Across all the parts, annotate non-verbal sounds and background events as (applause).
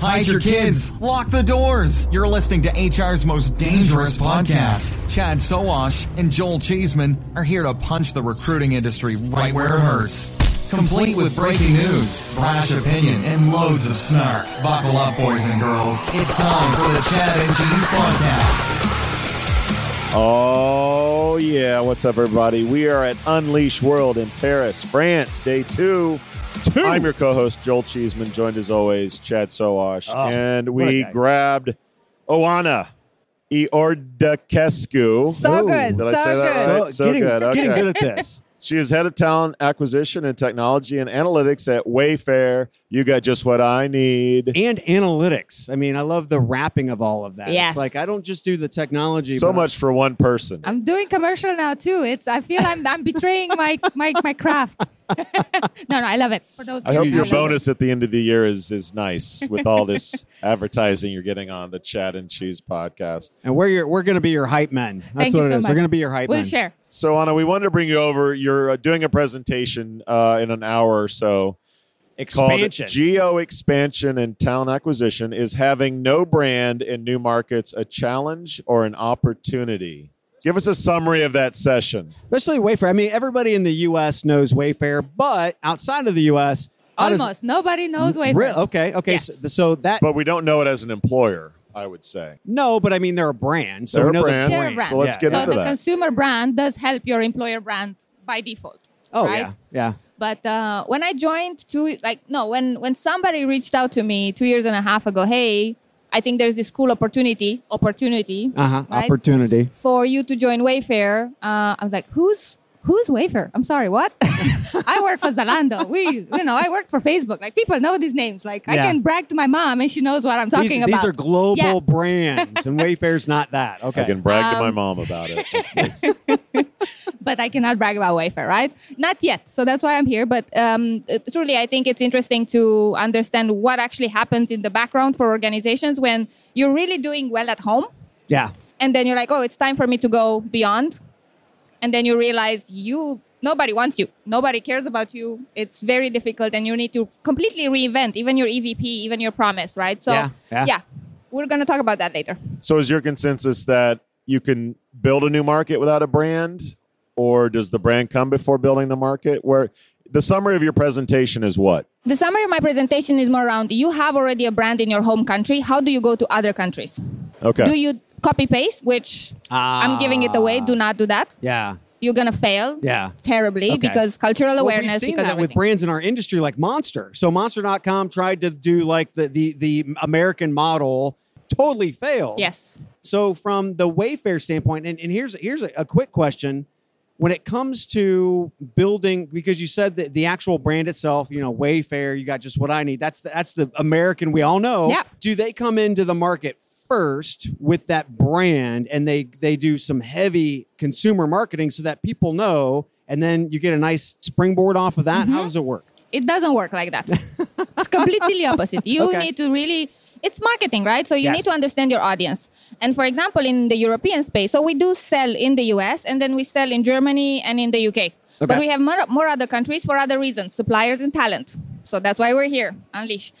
Hide your kids. Lock the doors. You're listening to HR's most dangerous podcast. Chad Sowash and Joel Cheeseman are here to punch the recruiting industry right where it hurts. Complete with breaking news, brash opinion, and loads of snark. Buckle up, boys and girls. It's time for the Chad and Cheese Podcast. Oh, yeah. What's up, everybody? We are at Unleash World in Paris, France, day two. Two. I'm your co host, Joel Cheeseman, joined as always, Chad Sowash. Oh, and we grabbed Oana Iordachescu. So Ooh. good. Did so I say that good. right? So getting, good, getting good at this. (laughs) She is head of talent acquisition and technology and analytics at Wayfair. You got just what I need. and analytics. I mean, I love the wrapping of all of that. Yes. It's like I don't just do the technology. So but much for one person. I'm doing commercial now too. It's I feel I'm I'm betraying my my my craft. (laughs) no, no, I love it. For those I hope your love it. bonus at the end of the year is is nice (laughs) with all this advertising you're getting on the Chad and Cheese podcast. And we're your, we're going to be your hype men. That's Thank what you it so is. much. We're going to be your hype We'll men. share. So Anna, we wanted to bring you over. You're uh, doing a presentation uh, in an hour or so Expansion. Geo Expansion and Talent Acquisition. Is having no brand in new markets a challenge or an opportunity? Give us a summary of that session. Especially Wayfair. I mean, everybody in the U.S. knows Wayfair, but outside of the U.S., how does- Almost nobody knows Wayfair. Re- okay, okay. Yes. So, so that But we don't know it as an employer, I would say. no, but I mean they're a brand. So They're we a know brand. the They're a brand. So let's Yeah. get so into the that. consumer brand does help your employer brand by default. Oh right? yeah, yeah. But uh, when I joined two, like no, when when somebody reached out to me two years and a half ago, hey, I think there's this cool opportunity, opportunity Uh huh. Right? Opportunity. for you to join Wayfair. Uh, I'm like, who's who's Wayfair? I'm sorry, what? (laughs) I work for Zalando. We, you know, I worked for Facebook. Like people know these names. Like I can brag to my mom and she knows what I'm talking These, about. these are global Yeah. brands, and Wayfair's not that. Okay. I can brag to my Um, mom about it. It's- (laughs) it's- but I cannot brag about Wayfair, right? Not yet. So that's why I'm here. But um, uh, truly, I think it's interesting to understand what actually happens in the background for organizations when you're really doing well at home, yeah. and then you're like, oh, it's time for me to go beyond, and then you realize you nobody wants you, nobody cares about you. It's very difficult, and you need to completely reinvent even your EVP, even your promise, right? So Yeah, yeah. we're gonna talk about that later. So is your consensus that you can build a new market without a brand, or does the brand come before building the market? Where the summary of your presentation is what? The summary of my presentation is more around you have already a brand in your home country. How do you go to other countries? Okay. Do you copy paste, which I'm ah. giving it away? Do not do that. Yeah. You're gonna fail Yeah. terribly Okay. because cultural Well, awareness. we've seen because that with brands in our industry like Monster. So Monster.com tried to do like the the the American model, totally failed. Yes. So from the Wayfair standpoint, and, and here's here's a, a quick question. When it comes to building, because you said that the actual brand itself, you know, Wayfair, you got just what I need. That's the, that's the American we all know. Yeah. Do they come into the market first with that brand, and they they do some heavy consumer marketing so that people know, and then you get a nice springboard off of that? How mm-hmm. does it work? It doesn't work like that. (laughs) it's completely opposite. You Okay. need to really it's marketing, right? So you Yes. need to understand your audience. And for example, in the European space, so we do sell in the US and then we sell in Germany and in the UK. But we have more, more other countries for other reasons, suppliers and talent. So that's why we're here, Unleash.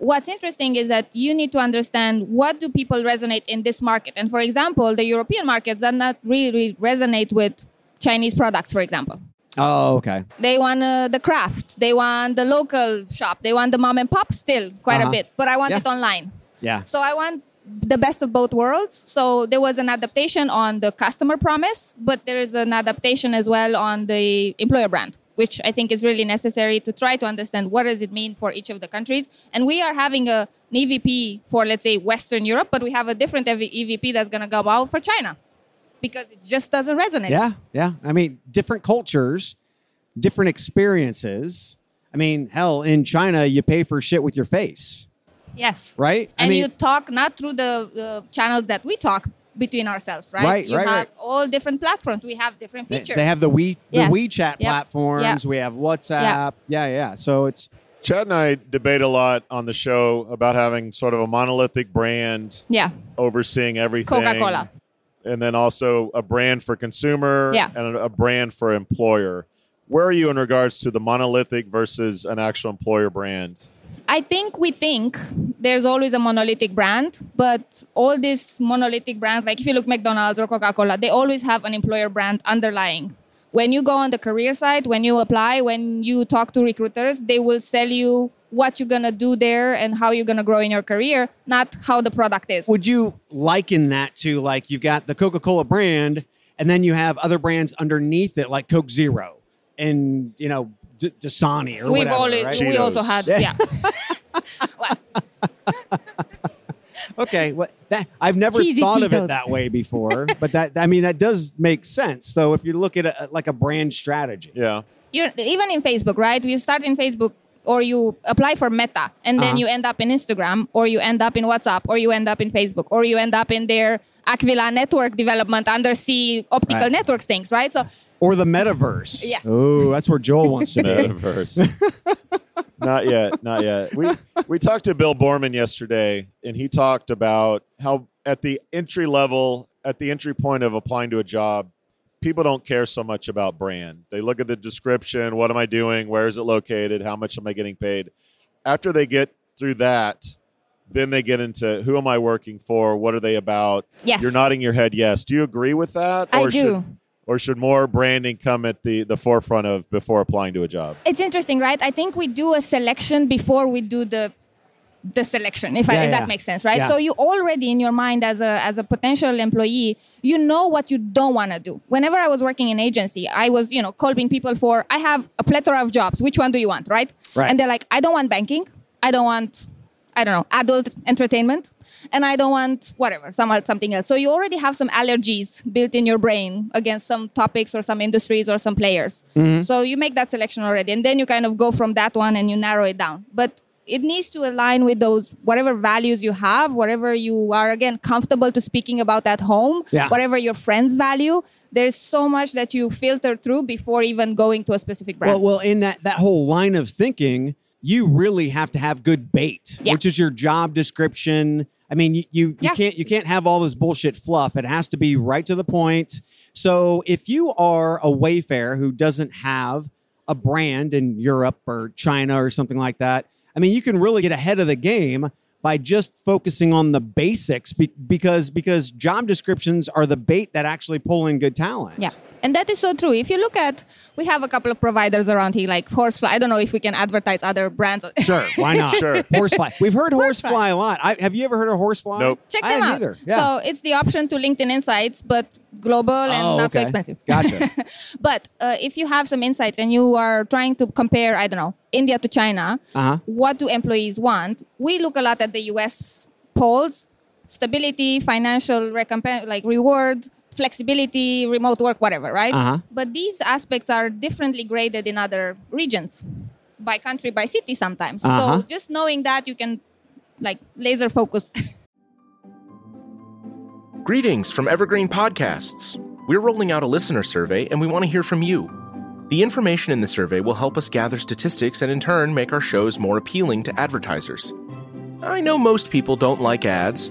What's interesting is that you need to understand what do people resonate in this market. And for example, the European market does not really resonate with Chinese products, for example. Oh, okay. They want uh, the craft. They want the local shop. They want the mom and pop still quite Uh-huh. a bit, but I want Yeah. it online. Yeah. So I want the best of both worlds. So there was an adaptation on the customer promise, but there is an adaptation as well on the employer brand, which I think is really necessary to try to understand what does it mean for each of the countries. And we are having a, an EVP for let's say Western Europe, but we have a different EVP that's going to go out for China because it just doesn't resonate. Yeah, yeah. I mean, different cultures, different experiences. I mean, hell, in China, you pay for shit with your face, Yes. right? I and mean, you talk not through the uh, channels that we talk between ourselves, right? Right, you right, have right. all different platforms. We have different features. they have the we the Yes. WeChat Yep. platforms. Yeah. We have WhatsApp. Yeah. yeah, So it's Chad and I debate a lot on the show about having sort of a monolithic brand yeah, overseeing everything. Coca-Cola. And then also a brand for consumer Yeah. and a, a brand for employer. Where are you in regards to the monolithic versus an actual employer brand? I think we think there's always a monolithic brand, but all these monolithic brands, like if you look McDonald's or Coca-Cola, they always have an employer brand underlying. When you go on the career site, when you apply, when you talk to recruiters, they will sell you what you're gonna do there and how you're gonna grow in your career, not how the product is. Would you liken that to like you've got the Coca Cola brand and then you have other brands underneath it like Coke Zero and, you know, D- Dasani or We've whatever, always right? we also had Yeah. (laughs) yeah. Well, Okay, well, that I've never Cheesy thought of it that way before, (laughs) but that I mean that does make sense. So if you look at it like a brand strategy, Yeah. you're even in Facebook, right? You start in Facebook or you apply for Meta and then Uh-huh. you end up in Instagram or you end up in WhatsApp or you end up in Facebook or you end up in their Aquila network development undersea optical Right. networks things, right? So or the metaverse. Yes. Oh, that's where Joel wants to be. (laughs) Metaverse. (laughs) not yet, not yet. We we talked to Bill Boorman yesterday, and he talked about how at the entry level, at the entry point of applying to a job, people don't care so much about brand. They look at the description, what am I doing, where is it located, how much am I getting paid. After they get through that, then they get into who am I working for, what are they about. Yes. You're nodding your head yes. Do you agree with that? I do. Should, or should more branding come at the, the forefront of before applying to a job? it's interesting, right? I think we do a selection before we do the the selection, if, I, if yeah. that makes sense, right? Yeah. So you already in your mind as a as a potential employee, you know what you don't want to do. Whenever I was working in agency, I was you know calling people for I have a plethora of jobs. Which one do you want, right? Right. And they're like, I don't want banking. I don't want I don't know adult entertainment, and I don't want whatever some something else. So you already have some allergies built in your brain against some topics or some industries or some players. Mm-hmm. So you make that selection already, and then you kind of go from that one and you narrow it down. But it needs to align with those whatever values you have, whatever you are again comfortable to speaking about at home, Yeah. whatever your friends value. There's so much that you filter through before even going to a specific brand. Well, well, in that that whole line of thinking, you really have to have good bait, Yeah. which is your job description. I mean, you you, you Yeah. can't you can't have all this bullshit fluff. It has to be right to the point. So if you are a Wayfair who doesn't have a brand in Europe or China or something like that, I mean, you can really get ahead of the game by just focusing on the basics be- because because job descriptions are the bait that actually pull in good talent. Yeah, and that is so true. If you look at, we have a couple of providers around here, like Horsefly. I don't know if we can advertise other brands. (laughs) Sure, why not? Sure. (laughs) Horsefly. We've heard Horsefly. horsefly a lot. I, have you ever heard of horsefly? Nope. Check I them hadn't out. Either. Yeah. So it's the option to LinkedIn Insights, but global and oh, not so expensive. Gotcha. (laughs) But uh, if you have some insights and you are trying to compare, I don't know, India to China, Uh-huh. what do employees want? We look a lot at the US polls, stability, financial recompense, like reward, flexibility, remote work, whatever, right? Uh-huh. But these aspects are differently graded in other regions, by country, by city sometimes. Uh-huh. So just knowing that, you can like laser focus. (laughs) Greetings from Evergreen Podcasts. We're rolling out a listener survey and we want to hear from you. The information in the survey will help us gather statistics and in turn make our shows more appealing to advertisers. I know most people don't like ads,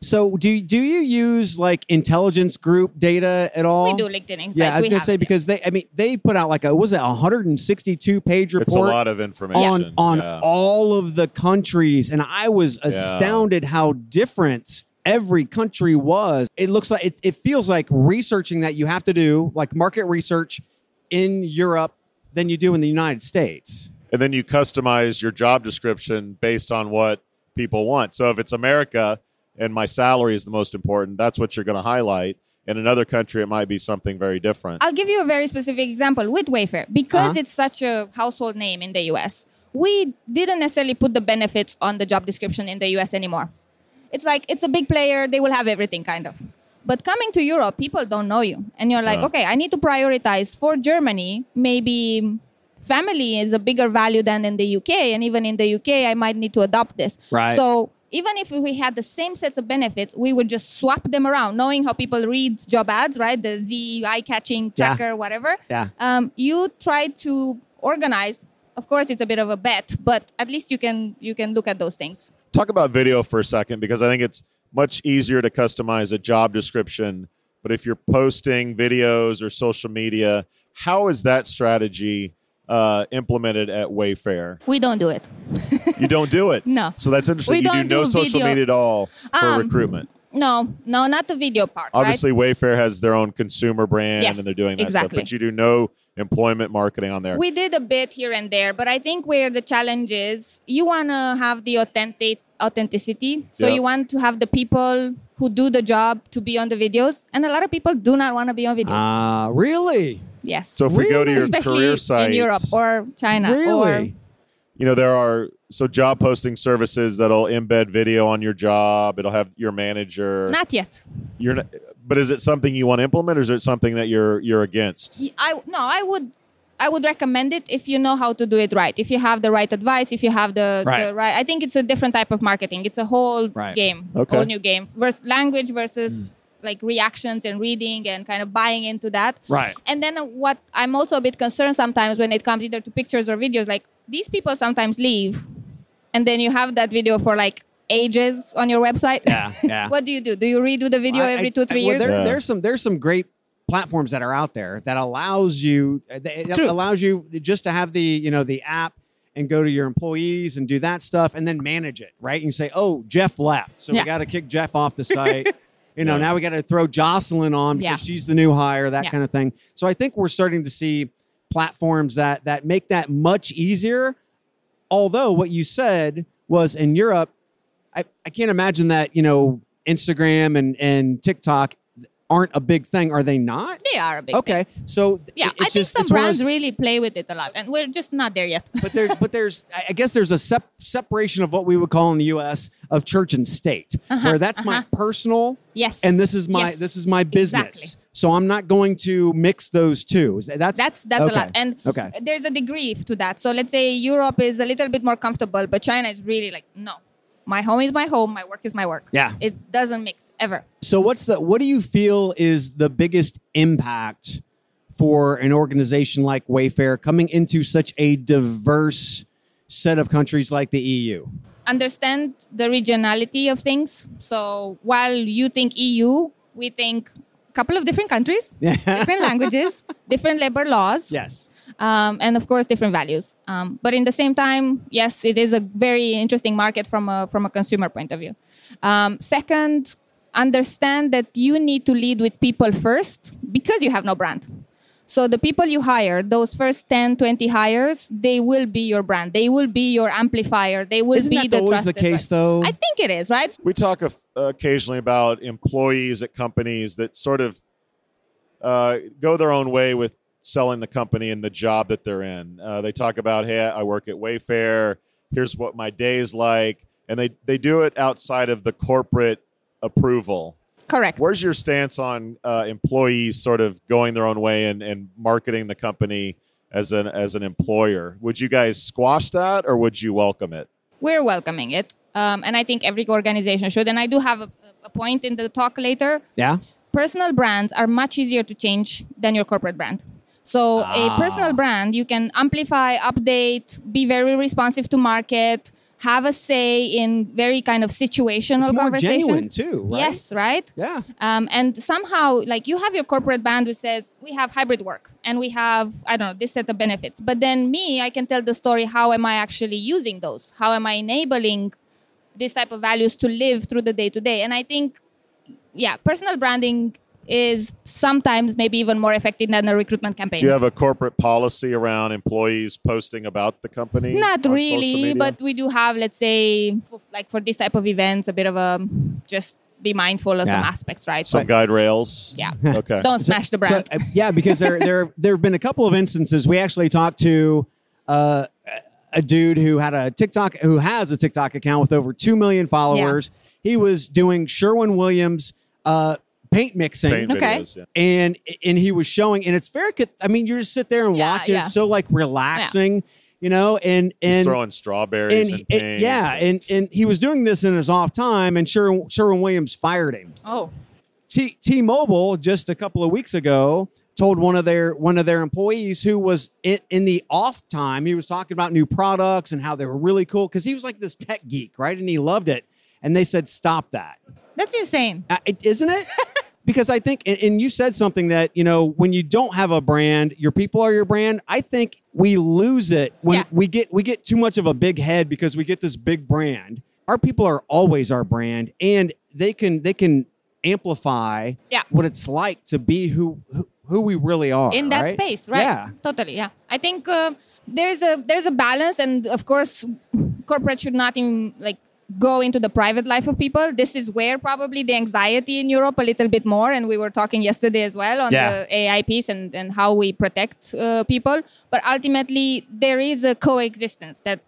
So do do you use like intelligence group data at all? We do LinkedIn Insights. Yeah, I was We gonna say it. because they, I mean, they put out like a was it a 162 page report It's a lot of information. on on yeah. all of the countries, and I was astounded how different every country was. It looks like it, it feels like researching that you have to do, like market research in Europe, than you do in the United States. and then you customize your job description based on what people want. So if it's America and my salary is the most important, that's what you're going to highlight. In another country, it might be something very different. I'll give you a very specific example with Wayfair because Uh-huh. it's such a household name in the US. We didn't necessarily put the benefits on the job description in the US anymore. It's like it's a big player, they will have everything kind of. But coming to Europe, people don't know you. And you're like, Yeah. okay, I need to prioritize for Germany, maybe family is a bigger value than in the UK. And even in the UK, I might need to adopt this. Right. So even if we had the same sets of benefits, we would just swap them around, knowing how people read job ads, right? The Z eye catching Yeah. tracker, whatever. Yeah. Um, you try to organize. Of course, it's a bit of a bet, but at least you can you can look at those things. Talk about video for a second because I think it's much easier to customize a job description. But if you're posting videos or social media, how is that strategy uh, implemented at Wayfair? We don't do it. You don't do it. (laughs) No. So that's interesting. We you do don't no do social video. media at all for Um, recruitment. No, no, not the video part. Obviously, Wayfair has their own consumer brand Yes, and they're doing that exactly. stuff, but you do no employment marketing on there. We did a bit here and there, but I think where the challenge is, you want to have the authentic authenticity. So Yeah. you want to have the people who do the job to be on the videos, and a lot of people do not want to be on videos. Ah, really? Yes. so if we go to your especially career site, in Europe or China or Really? you know there are so job posting services that'll embed video on your job. It'll have your manager. not yet. You're not, but is it something you want to implement, or is it something that you're you're against? I no, I would I would recommend it if you know how to do it right. If you have the right advice, if you have the Right. the right. I think it's a different type of marketing. It's a whole Right. game, Okay. whole new game. Versus language versus hmm. Like reactions and reading and kind of buying into that. Right. And then what I'm also a bit concerned sometimes when it comes either to pictures or videos, like these people sometimes leave, and then you have that video for like ages on your website. Yeah, (laughs) yeah. what do you do? Do you redo the video I- every I- two three well, years? There, Yeah. There's some there's some great platforms that are out there that allows you it True. allows you just to have the you know the app and go to your employees and do that stuff and then manage it right. You say, oh, Jeff left, so we got to kick Jeff off the site. (laughs) You know, Yeah. now we got to throw Jocelyn on because Yeah. she's the new hire, that Yeah. kind of thing. So I think we're starting to see platforms that that make that much easier. Although what you said was in Europe, I, I can't imagine that, you know, Instagram and, and TikTok aren't a big thing. Are they not? they are a big Okay. So Yeah, I think just, some it's one of brands really play with it a lot, and we're just not there yet. but there, but there's, I guess there's a sep- separation of what we would call in the U.S. of church and state, uh-huh, where that's my uh-huh. personal, yes, and this is my Yes. this is my business. Exactly. So I'm not going to mix those two. That's That's that's okay. a lot, and okay. there's a degree to that. So let's say Europe is a little bit more comfortable, but China is really like, no, my home is my home, my work is my work. Yeah. it doesn't mix ever. So what's the what do you feel is the biggest impact for an organization like Wayfair coming into such a diverse set of countries like the EU? Understand the regionality of things. So while you think EU, we think a couple of different countries, (laughs) different languages, different labor laws. Yes. Um, and of course different values. Um, but in the same time, yes, it is a very interesting market from a from a consumer point of view. Um, second, understand that you need to lead with people first because you have no brand. So the people you hire, those first 10, 20 hires, they will be your brand. They will be your amplifier. They will Isn't be that the always the case, brand. though? I think it is, right? We talk of, occasionally about employees at companies that sort of uh, go their own way with selling the company and the job that they're in. Uh, they talk about, hey, I work at Wayfair. Here's what my day is like, and they they do it outside of the corporate approval. Correct. Where's your stance on uh, employees sort of going their own way and, and marketing the company as an as an employer? Would you guys squash that, or would you welcome it? we're welcoming it. Um, and I think every organization should. And I do have a, a point in the talk later. Yeah. Personal brands are much easier to change than your corporate brand. So a personal brand, you can amplify, update, be very responsive to market. have a say in very kind of situational It's more conversations. genuine too, right? Yes, right. Yeah. Um, and somehow, like you have your corporate band which says we have hybrid work and we have I don't know this set of benefits. But then me, I can tell the story. How am I actually using those? How am I enabling this type of values to live through the day to day? And I think, yeah, personal branding is sometimes maybe even more effective than a recruitment campaign. Do you have a corporate policy around employees posting about the company? Not on social really, media? but we do have, let's say, for, like for this type of events, a bit of a just be mindful of some aspects, right? some guide rails. yeah. (laughs) Okay. Don't smash the brand. So, uh, yeah, because there there there have been a couple of instances. We actually talked to uh, a dude who had a TikTok who has a TikTok account with over two million followers. He was doing Sherwin Williams uh, paint mixing. Paint Okay. videos, yeah. and and he was showing and it's very good i mean you just sit there and Yeah, watch it yeah. it's so like relaxing you know and He's and throwing strawberries and, and, paint. and- yeah and and he was doing this in his off time and sherwin, sherwin williams fired him oh, T T-Mobile just a couple of weeks ago told one of their one of their employees who was in, in the off time he was talking about new products and how they were really cool because he was like this tech geek right and he loved it and they said stop that that's insane. uh, it, isn't it? (laughs) because I think, and, and you said something that you know, when you don't have a brand, your people are your brand. I think we lose it when Yeah. we get we get too much of a big head because we get this big brand. Our people are always our brand, and they can they can amplify Yeah. what it's like to be who who, who we really are in that right? space right Yeah. totally yeah i think uh, there's a there's a balance and of course corporate should not even like go into the private life of people this is where probably the anxiety in europe a little bit more and we were talking yesterday as well on Yeah. the ai piece and, and how we protect uh, people but ultimately there is a coexistence that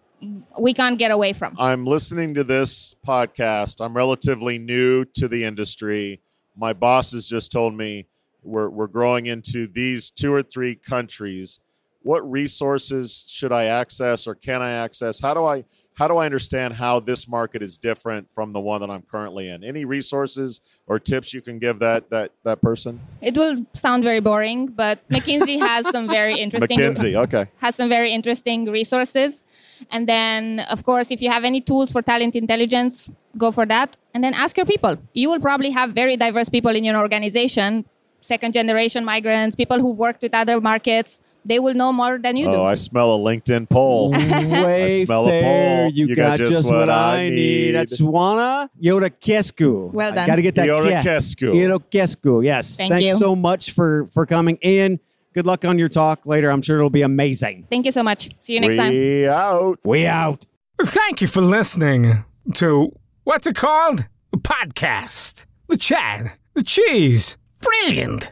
we can't get away from I'm listening to this podcast. I'm relatively new to the industry. My boss has just told me we're, we're growing into these two or three countries. What resources should I access or can I access? How do I how do I understand how this market is different from the one that I'm currently in? Any resources or tips you can give that that that person? it will sound very boring but (laughs) mckinsey has some very interesting McKinsey. Okay. has some very interesting resources. And then, of course, if you have any tools for talent intelligence, go for that. And then ask your people. You will probably have very diverse people in your organization, second generation migrants, people who've worked with other markets. They will know more than you do. Oh, I smell a LinkedIn poll. (laughs) Way smell a fair. poll. You, got, just what, I need. That's Swana Yoda Kesku. Well done. Got to get that Yoda Ke- Kesku. Yoda Yes. Thank Thanks you. so much for for coming. And good luck on your talk later. I'm sure it'll be amazing. Thank you so much. See you next time. we out. We out. Thank you for listening to what's it called? A podcast. The chat. The cheese. Brilliant.